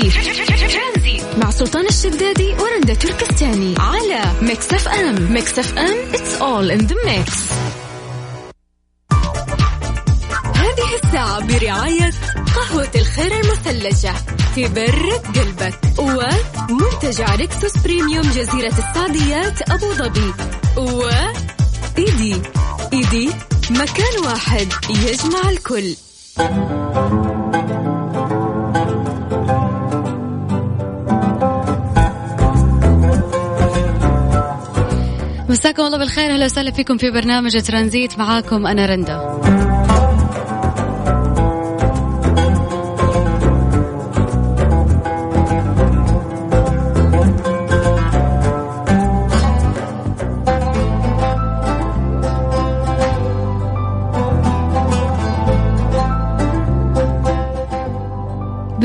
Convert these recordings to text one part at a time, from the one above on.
ترانزي مع سلطان الشدادي ورندا تركستاني على Mix FM. Mix FM it's all in the mix. هذه الساعة برعاية قهوة الخير المثلجة تبرد قلبك ومنتجع Rixos Premium جزيرة السعديات أبو ظبي و إيدي. إيدي مكان واحد يجمع الكل. مساكم الله بالخير. أهلا وسهلا فيكم في برنامج ترانزيت. معاكم أنا رندا.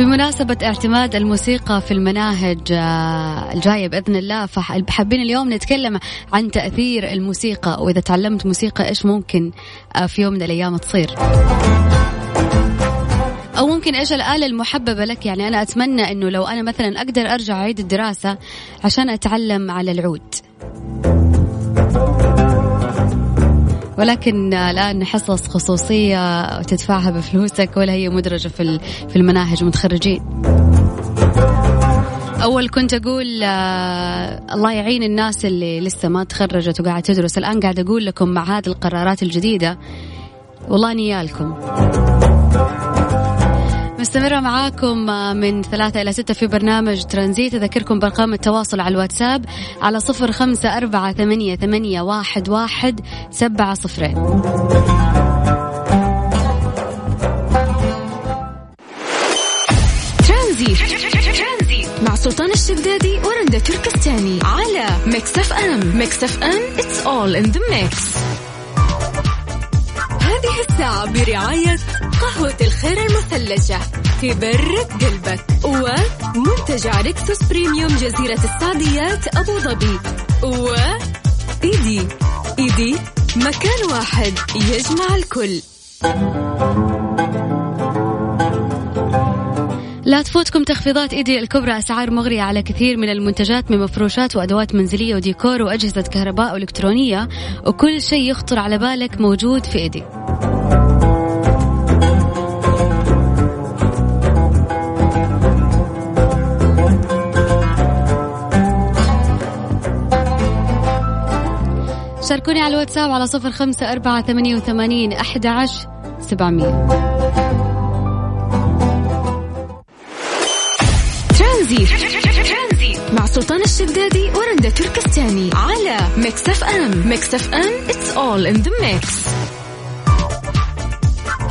بمناسبة اعتماد الموسيقى في المناهج آه، الجاية بإذن الله فحابين اليوم نتكلم عن تأثير الموسيقى وإذا تعلمت موسيقى إيش ممكن آه، في يوم من الأيام تصير. أو ممكن إيش الآلة المحببة لك؟ يعني أنا أتمنى أنه لو أنا مثلا أقدر أرجع أعيد الدراسة عشان أتعلم على العود. ولكن الآن حصص خصوصية تدفعها بفلوسك ولا هي مدرجة في في المناهج متخرجين. أول كنت أقول آه الله يعين الناس اللي لسه ما تخرجت وقاعد تدرس. الآن قاعد أقول لكم مع هذه القرارات الجديدة والله نيالكم. مستمرة معاكم من ثلاثة إلى ستة في برنامج ترانزيت. أذكركم بأرقام التواصل على الواتساب على صفر خمسة أربعة ثمانية, ثمانية واحد, واحد سبعة صفرين. مع سلطان الشدادي ورندا تركستاني على Mix FM Mix FM it's all in the mix. هذه الساعة برعاية قهوة الخير المثلجة تبرد قلبك ومنتجع Rixos Premium جزيرة السعديات أبو ظبي و إيدي إيدي مكان واحد يجمع الكل لا تفوتكم تخفيضات إيدي الكبرى أسعار مغرية على كثير من المنتجات من مفروشات وأدوات منزلية وديكور وأجهزة كهرباء والكترونيه وكل شيء يخطر على بالك موجود في إيدي. شاركوني على الواتساب على صفر خمسة أربعة ثمانية وثمانين أحد عشر سبعمية. ترانزي. مع سلطان الشدادي ورندا تركستاني على Mix FM. Mix FM it's all in the mix.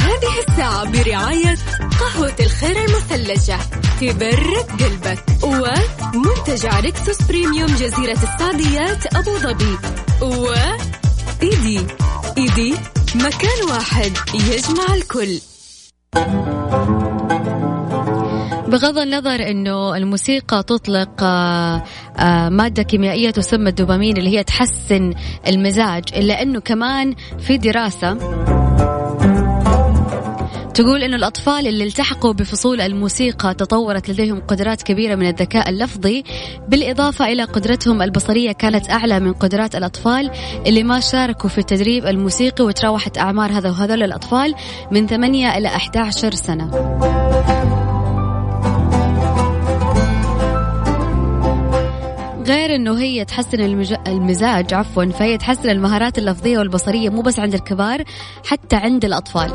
هذه الساعة برعاية قهوة الخير المثلجة تبرد قلبك ومنتجع Rixos Premium جزيرة السعديات أبو ظبي. و إيدي. إيدي مكان واحد يجمع الكل. بغض النظر إنه الموسيقى تطلق آه، مادة كيميائية تسمى الدوبامين اللي هي تحسن المزاج إلا إنه كمان في دراسة تقول أن الأطفال اللي التحقوا بفصول الموسيقى تطورت لديهم قدرات كبيرة من الذكاء اللفظي. بالإضافة إلى قدرتهم البصرية كانت أعلى من قدرات الأطفال اللي ما شاركوا في التدريب الموسيقي وتراوحت أعمار هذا وهذول الأطفال من 8 إلى 11 سنة. غير إنه هي تحسن المزاج عفوا فهي تحسن المهارات اللفظية والبصرية مو بس عند الكبار حتى عند الأطفال.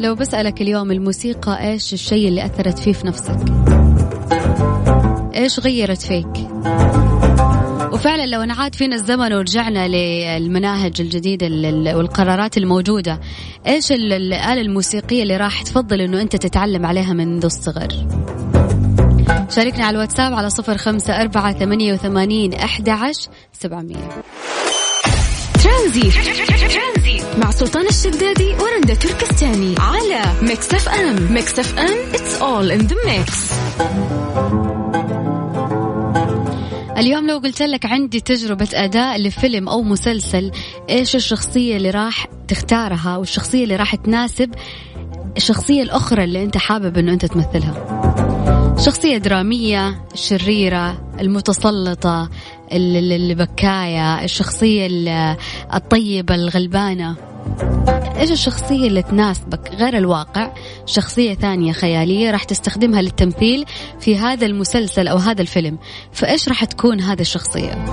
لو بسألك اليوم الموسيقى إيش الشيء اللي أثرت فيه في نفسك؟ إيش غيرت فيك؟ وفعلا لو نعاد فينا الزمن ورجعنا للمناهج الجديدة والقرارات الموجودة إيش الآلة الموسيقية اللي راح تفضل أنه أنت تتعلم عليها منذ الصغر؟ شاركنا على الواتساب على صفر خمسة أربعة ثمانية وثمانين أحد عشر سبعمية. ترانزي. مع سلطان الشدادي ورندا تركستاني على Mix FM. Mix FM it's all in the mix. اليوم لو قلت لك عندي تجربة أداء لفيلم أو مسلسل إيش الشخصية اللي راح تختارها والشخصية اللي راح تناسب الشخصية الأخرى اللي أنت حابب أنه أنت تمثلها؟ شخصية درامية شريرة المتسلطة البكاية الشخصية الطيبة الغلبانة. إيش الشخصية اللي تناسبك غير الواقع؟ شخصية ثانية خيالية راح تستخدمها للتمثيل في هذا المسلسل أو هذا الفيلم. فإيش راح تكون هذه الشخصية؟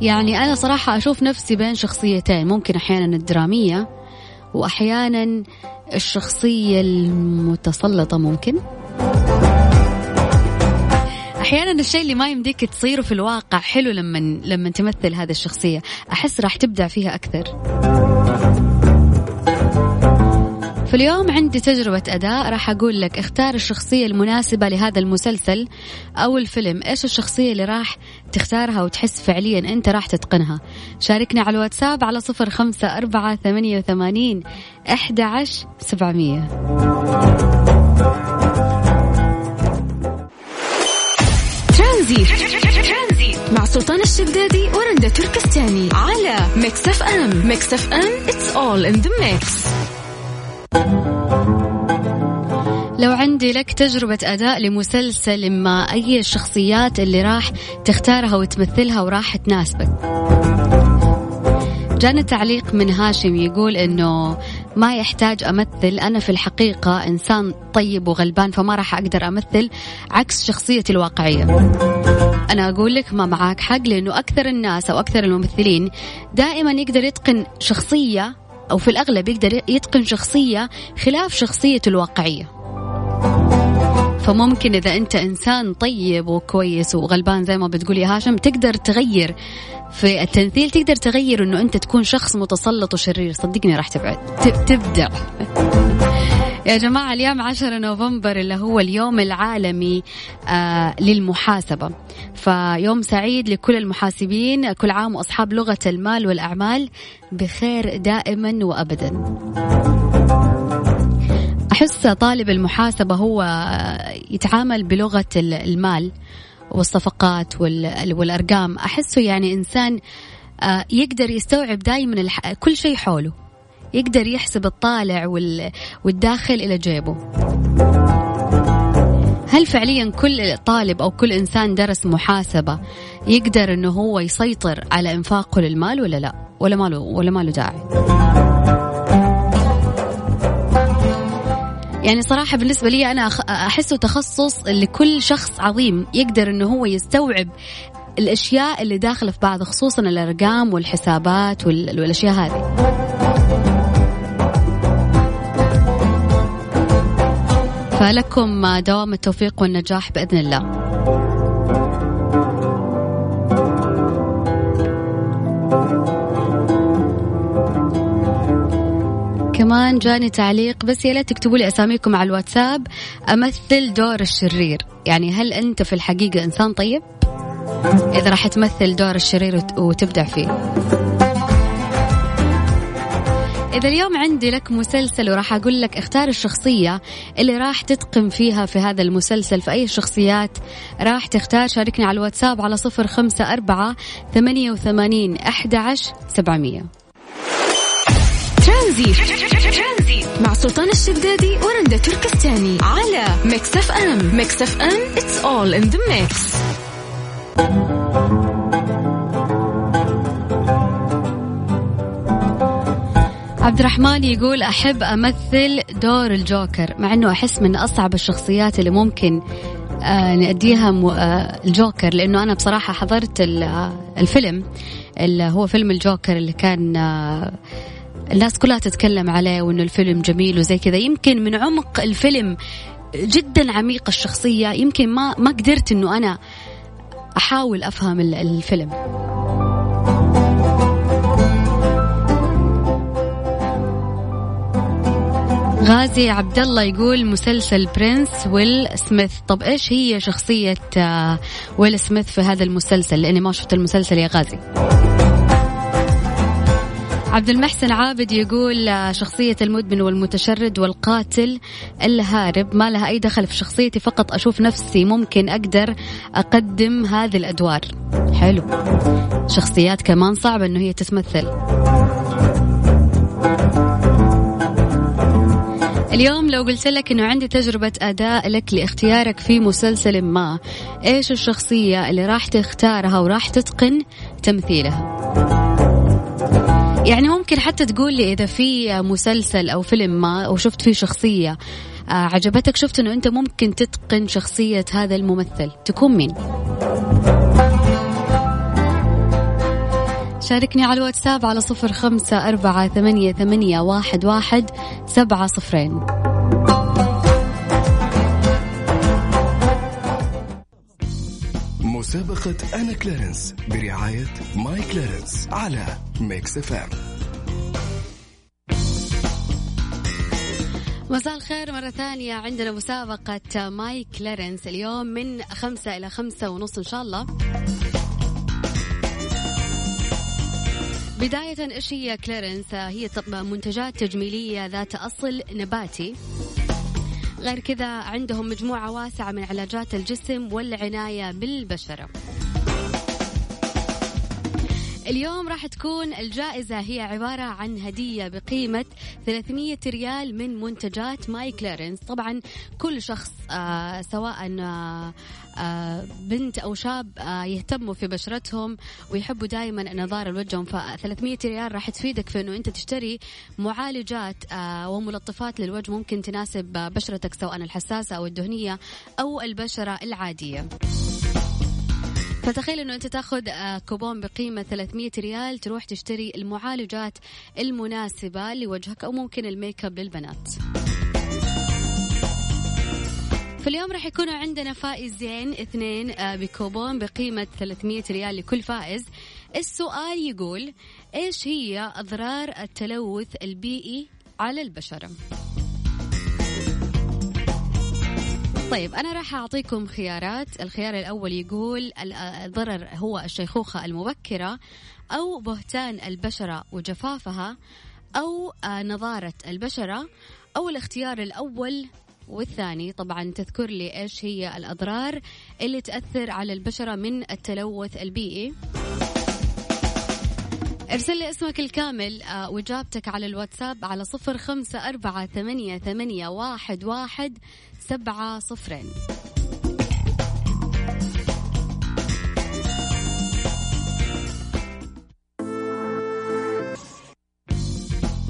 يعني أنا صراحة أشوف نفسي بين شخصيتين ممكن أحيانا الدرامية واحيانا الشخصية المتسلطة ممكن؟ أحيانا الشيء اللي ما يمديك تصيره في الواقع حلو لما لما تمثل هذه الشخصية. أحس راح تبدع فيها أكثر. فاليوم عندي تجربة أداء. راح أقول لك اختار الشخصية المناسبة لهذا المسلسل أو الفيلم. إيش الشخصية اللي راح تختارها وتحس فعليا أنت راح تتقنها؟ شاركنا على الواتساب على صفر خمسة أربعة ثمانية وثمانين أحد عشر سبعمية. مع سلطان الشدادي ورندا تركستاني على Mix FM. Mix FM it's all in the mix لو عندي لك تجربة أداء لمسلسل ما أي الشخصيات اللي راح تختارها وتمثلها وراح تناسبك. جانا تعليق من هاشم يقول إنه ما يحتاج أمثل. أنا في الحقيقة إنسان طيب وغلبان فما راح أقدر أمثل عكس شخصيتي الواقعية. أنا أقول لك ما معاك حق لأنه أكثر الناس أو أكثر الممثلين دائما يقدر يتقن شخصية أو في الأغلب يقدر يتقن شخصية خلاف شخصيته الواقعية. فممكن إذا أنت إنسان طيب وكويس وغلبان زي ما بتقول يا هاشم تقدر تغير في التمثيل تقدر تغير إنه أنت تكون شخص متسلط وشرير. صدقني راح تبعد. تبدع يا جماعة اليوم 10 نوفمبر اللي هو اليوم العالمي آه للمحاسبة. فيوم سعيد لكل المحاسبين كل عام وأصحاب لغة المال والأعمال بخير دائما وأبدا. أحس طالب المحاسبة هو يتعامل بلغة المال والصفقات والأرقام. أحسه يعني إنسان آه، يقدر يستوعب دائما كل شيء حوله. يقدر يحسب الطالع والداخل إلى جيبه. هل فعليا كل طالب أو كل إنسان درس محاسبة يقدر أنه هو يسيطر على إنفاقه للمال ولا لا؟ ولا ما له ولا ما له داعي؟ يعني صراحة بالنسبة لي أنا أحسه تخصص لكل شخص عظيم يقدر أنه هو يستوعب الأشياء اللي داخلة في بعض خصوصا الأرقام والحسابات والأشياء هذه. فلكم دوام التوفيق والنجاح بإذن الله. كمان جاني تعليق بس يا ليت تكتبوا لي أساميكم على الواتساب. أمثل دور الشرير. يعني هل أنت في الحقيقة إنسان طيب؟ إذا راح تمثل دور الشرير وتبدع فيه. إذا اليوم عندي لك مسلسل وراح أقول لك اختار الشخصية اللي راح تتقن فيها في هذا المسلسل في أي الشخصيات راح تختار شاركني على الواتساب على صفر خمسة أربعة ثمانية وثمانين أحد سبعمية. مع سلطان الشدادي ورندا تركستاني على Mix FM. Mix FM it's all in the mix عبد الرحمن يقول أحب أمثل دور الجوكر مع أنه أحس من أصعب الشخصيات اللي ممكن آه نأديها آه الجوكر لأنه أنا بصراحة حضرت آه، الفيلم اللي هو فيلم الجوكر اللي كان الناس كلها تتكلم عليه وإنه الفيلم جميل وزي كذا. يمكن من عمق الفيلم جدا عميق الشخصية يمكن ما ما قدرت إنه أنا أحاول أفهم الفيلم. غازي عبد الله يقول مسلسل برنس ويل سميث. طب إيش هي شخصية آه، ويل سميث في هذا المسلسل؟ لأني ما شفت المسلسل يا غازي. عبد المحسن عابد يقول آه، شخصية المدمن والمتشرد والقاتل الهارب. ما لها أي دخل في شخصيتي فقط أشوف نفسي. ممكن أقدر أقدم هذه الأدوار. حلو. شخصيات كمان صعبة أنه هي تتمثل. اليوم لو قلت لك إنه عندي تجربة أداء لك لاختيارك في مسلسل ما إيش الشخصية اللي راح تختارها وراح تتقن تمثيلها؟ يعني ممكن حتى تقول لي إذا في مسلسل أو فيلم ما وشفت فيه شخصية آه، عجبتك شفت إنه أنت ممكن تتقن شخصية هذا الممثل تكون مين؟ شاركني على الواتساب على صفر خمسة أربعة ثمانية, ثمانية واحد, واحد سبعة صفرين. مسابقة My Clarins برعاية My Clarins على Mix FM. مساء الخير مرة ثانية عندنا مسابقة My Clarins. اليوم من خمسة إلى خمسة ونص إن شاء الله. بداية إيش هي Clarins هي منتجات تجميلية ذات أصل نباتي. غير كذا عندهم مجموعة واسعة من علاجات الجسم والعناية بالبشرة. اليوم راح تكون الجائزة هي عبارة عن هدية بقيمة 300 ريال من منتجات My Clarins طبعا كل شخص آه سواء آه آه بنت أو شاب آه يهتموا في بشرتهم ويحبوا دائما نضارة لوجههم. ف 300 ريال راح تفيدك في أنه أنت تشتري معالجات آه وملطفات للوجه ممكن تناسب بشرتك سواء الحساسة أو الدهنية أو البشرة العادية. فتخيل إنه أنت تاخذ آه، كوبون بقيمة 300 ريال تروح تشتري المعالجات المناسبة لوجهك أو ممكن ال make up للبنات. فاليوم راح يكونوا عندنا فائزين اثنين آه، بكوبون بقيمة 300 ريال لكل فائز. السؤال يقول إيش هي أضرار التلوث البيئي على البشرة؟ طيب أنا راح أعطيكم خيارات. الخيار الأول يقول الضرر هو الشيخوخة المبكرة أو بهتان البشرة وجفافها أو آه، نضارة البشرة أو الاختيار الأول والثاني. طبعا تذكر لي إيش هي الأضرار اللي تأثر على البشرة من التلوث البيئي. ارسل لي اسمك الكامل آه، وإجابتك على الواتساب على صفر خمسة أربعة ثمانية, ثمانية واحد, واحد سبعة صفرين.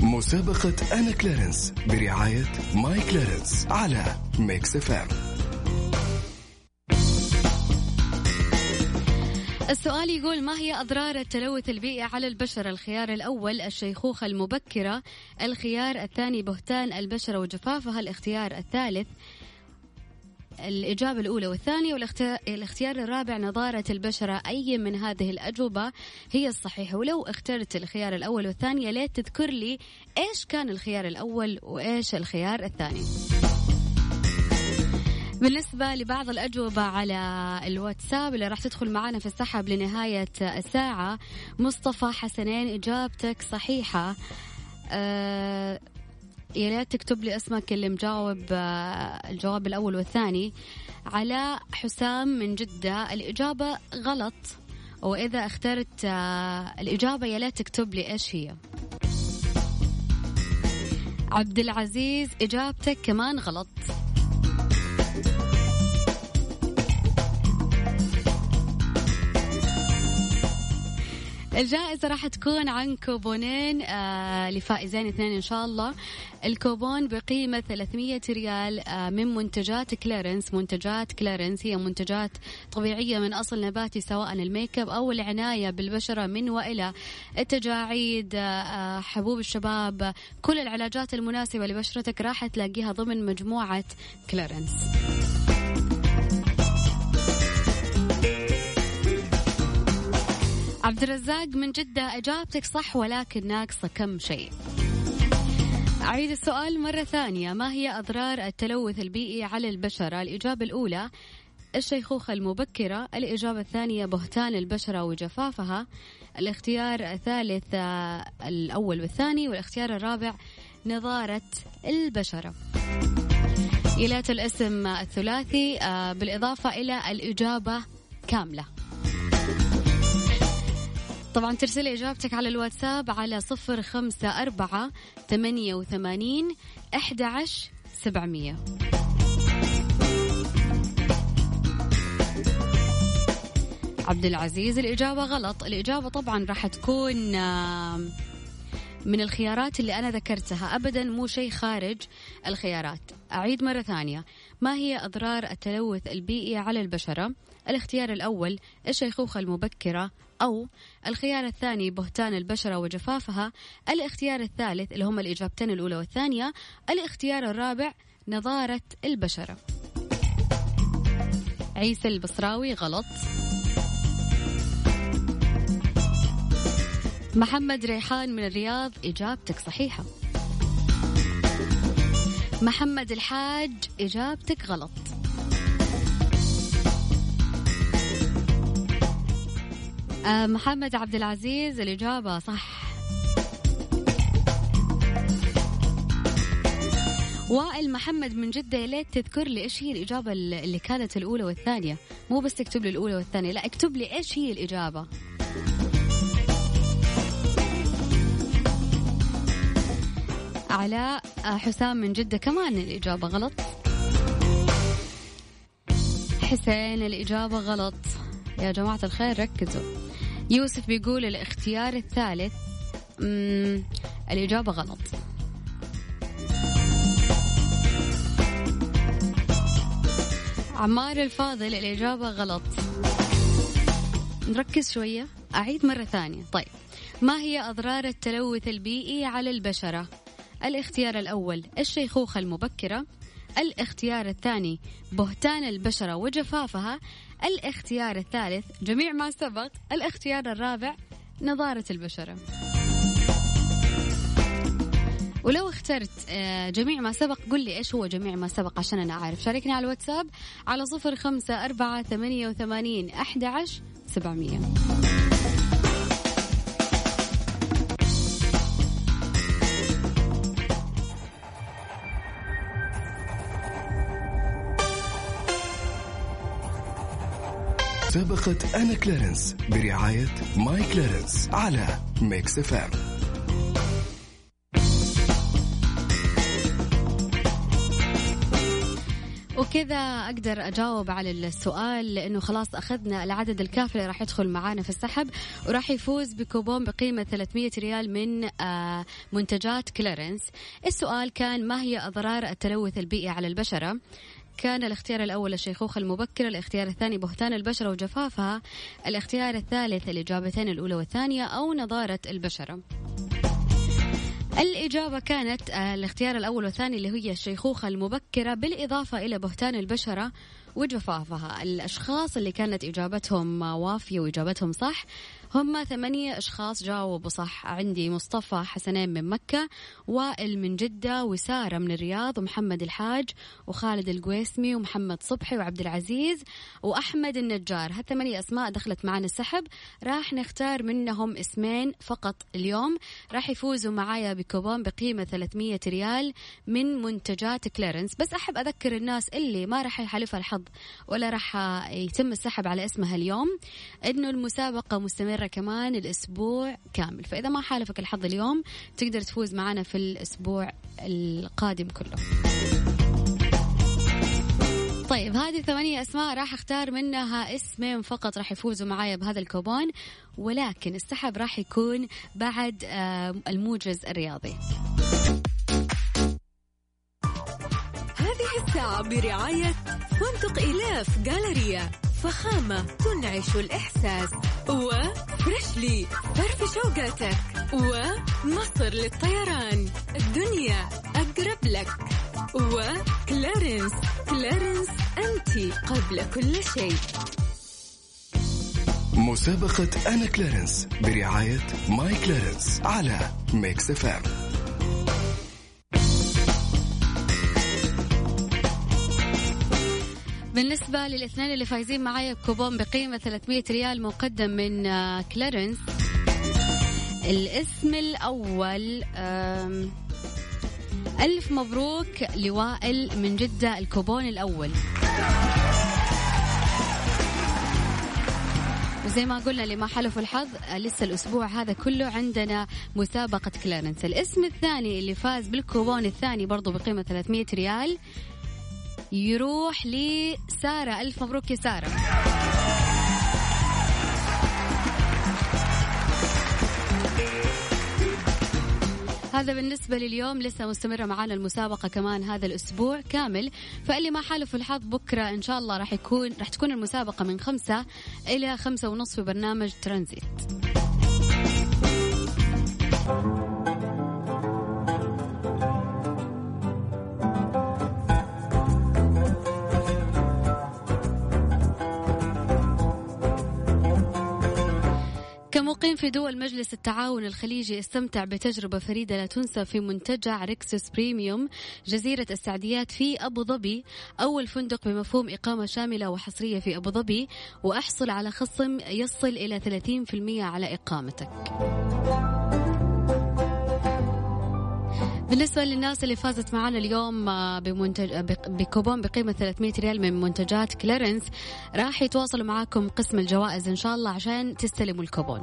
مسابقة أنا كلارنس برعاية My Clarins على Mix FM. السؤال يقول ما هي أضرار التلوث البيئي على البشرة الخيار الأول الشيخوخة المبكرة الخيار الثاني بهتان البشرة وجفافها الاختيار الثالث الإجابة الأولى والثانية والاختيار الرابع نضارة البشرة أي من هذه الأجوبة هي الصحيحة؟ ولو اخترت الخيار الأول والثاني يا ليت تذكر لي إيش كان الخيار الأول وإيش الخيار الثاني؟ بالنسبة لبعض الأجوبة على الواتساب اللي راح تدخل معنا في السحب لنهاية الساعة مصطفى حسنين إجابتك صحيحة. أه يا ريت تكتب لي اسمك اللي مجاوب آه، الجواب الأول والثاني. علاء حسام من جدة الإجابة غلط. وإذا اخترت آه، الإجابة يا ليت تكتب لي إيش هي. عبد العزيز إجابتك كمان غلط. الجائزة راح تكون عن كوبونين آه لفائزين اثنين إن شاء الله. الكوبون بقيمة 300 ريال آه من منتجات Clarins منتجات Clarins هي منتجات طبيعية من أصل نباتي سواء ال make up أو العناية بالبشرة من وإلى التجاعيد. آه حبوب الشباب كل العلاجات المناسبة لبشرتك راح تلاقيها ضمن مجموعة كليرنس عبد الرزاق من جدة إجابتك صح ولكن ناقصة كم شيء. أعيد السؤال مرة ثانية. ما هي أضرار التلوث البيئي على البشرة الإجابة الأولى الشيخوخة المبكرة الإجابة الثانية بهتان البشرة وجفافها. الاختيار الثالث الأول والثاني والاختيار الرابع نضارة البشرة. إيلات الاسم الثلاثي آه، بالإضافة إلى الإجابة كاملة. طبعا ترسلي إجابتك على الواتساب على صفر خمسة أربعة ثمانية وثمانين أحد عشر سبعمية. عبد العزيز الإجابة غلط. الإجابة طبعا راح تكون من الخيارات اللي أنا ذكرتها. أبدا مو شيء خارج الخيارات. أعيد مرة ثانية. ما هي أضرار التلوث البيئي على البشرة؟ الاختيار الأول الشيخوخة المبكرة. أو الخيار الثاني بهتان البشرة وجفافها الاختيار الثالث اللي هم الإجابتين الأولى والثانية الاختيار الرابع نضارة البشرة. عيسى البصراوي غلط. محمد ريحان من الرياض إجابتك صحيحة. محمد الحاج إجابتك غلط. محمد عبد العزيز الإجابة صح. وائل محمد من جدة يا ليت تذكر لي إيش هي الإجابة اللي كانت الأولى والثانية. مو بس تكتب لي الأولى والثانية لا اكتب لي إيش هي الإجابة. علاء آه، حسام من جدة كمان الإجابة غلط. حسين الإجابة غلط. يا جماعة الخير ركزوا. يوسف بيقول الاختيار الثالث الإجابة غلط. عمار الفاضل الإجابة غلط. نركز شوية أعيد مرة ثانية. طيب ما هي أضرار التلوث البيئي على البشرة؟ الاختيار الأول الشيخوخة المبكرة. الاختيار الثاني بهتان البشرة وجفافها. الاختيار الثالث جميع ما سبق الاختيار الرابع نضارة البشرة. ولو اخترت آه، جميع ما سبق قل لي إيش هو جميع ما سبق عشان أنا أعرف. شاركني على الواتساب على صفر خمسة أربعة ثمانية وثمانين أحد عشر سبعمية. مسابقة أنا Clarins برعاية My Clarins على Mix FM. وكذا أقدر أجاوب على السؤال لأنه خلاص أخذنا العدد الكافي اللي راح يدخل معانا في السحب وراح يفوز بكوبون بقيمة 300 ريال من آه، منتجات Clarins. السؤال كان ما هي أضرار التلوث البيئي على البشرة؟ كان الاختيار الأول الشيخوخة المبكرة الاختيار الثاني بهتان البشرة وجفافها الاختيار الثالث الإجابتين الأولى والثانية أو نضارة البشرة. الإجابة كانت آه، الاختيار الأول والثاني اللي هي الشيخوخة المبكرة بالإضافة إلى بهتان البشرة وجفافها. الأشخاص اللي كانت إجابتهم وافية وإجابتهم صح هم ثمانية أشخاص جاوبوا صح عندي مصطفى حسنين من مكة وائل من جدة وسارة من الرياض ومحمد الحاج وخالد القويسمي ومحمد صبحي وعبد العزيز وأحمد النجار. هالثمانية أسماء دخلت معنا السحب. راح نختار منهم اسمين فقط اليوم. راح يفوزوا معايا بكوبون بقيمة 300 ريال من منتجات كليرنس. بس أحب أذكر الناس اللي ما راح يحالفها الحظ ولا راح يتم السحب على اسمها اليوم إنه المسابقة مستمرة كمان الأسبوع كامل. فإذا ما حالفك الحظ اليوم تقدر تفوز معنا في الأسبوع القادم كله. طيب هذه ثمانية أسماء راح أختار منها اسمين فقط راح يفوزوا معايا بهذا الكوبون ولكن السحب راح يكون بعد آه، الموجز الرياضي. هذه الساعة برعاية فندق إلاف جالريا فخامة تنعش الإحساس. و Freshly فرفش أوقاتك ومصر للطيران. الدنيا أقرب لك. و Clarins Clarins أنت قبل كل شيء. مسابقة أنا Clarins برعاية My Clarins على Mix F بالنسبة للاثنين اللي فايزين معايا بكوبون بقيمة 300 ريال مقدم من آه، Clarins. الاسم الأول ألف مبروك لوائل من جدة الكوبون الأول. وزي ما قلنا للي ما حالفه الحظ لسه الأسبوع هذا كله عندنا مسابقة Clarins. الاسم الثاني اللي فاز بالكوبون الثاني برضو بقيمة 300 ريال يروح لسارة. ألف مبروك يا سارة. هذا بالنسبة لليوم. لسه مستمرة معنا المسابقة كمان هذا الأسبوع كامل. فاللي ما حالف الحظ بكرة إن شاء الله راح يكون راح تكون المسابقة من خمسة إلى خمسة ونصف في برنامج ترانزيت. كمقيم في دول مجلس التعاون الخليجي استمتع بتجربة فريدة لا تنسى في منتجع Rixos Premium جزيرة السعديات في أبو ظبي أول فندق بمفهوم إقامة شاملة وحصرية في أبو ظبي وأحصل على خصم يصل إلى 30% على إقامتك. بالنسبة للناس اللي فازت معنا اليوم آه، بمنتج بكوبون بقيمة 300 ريال من منتجات Clarins راح يتواصلوا معاكم قسم الجوائز إن شاء الله عشان تستلموا الكوبون.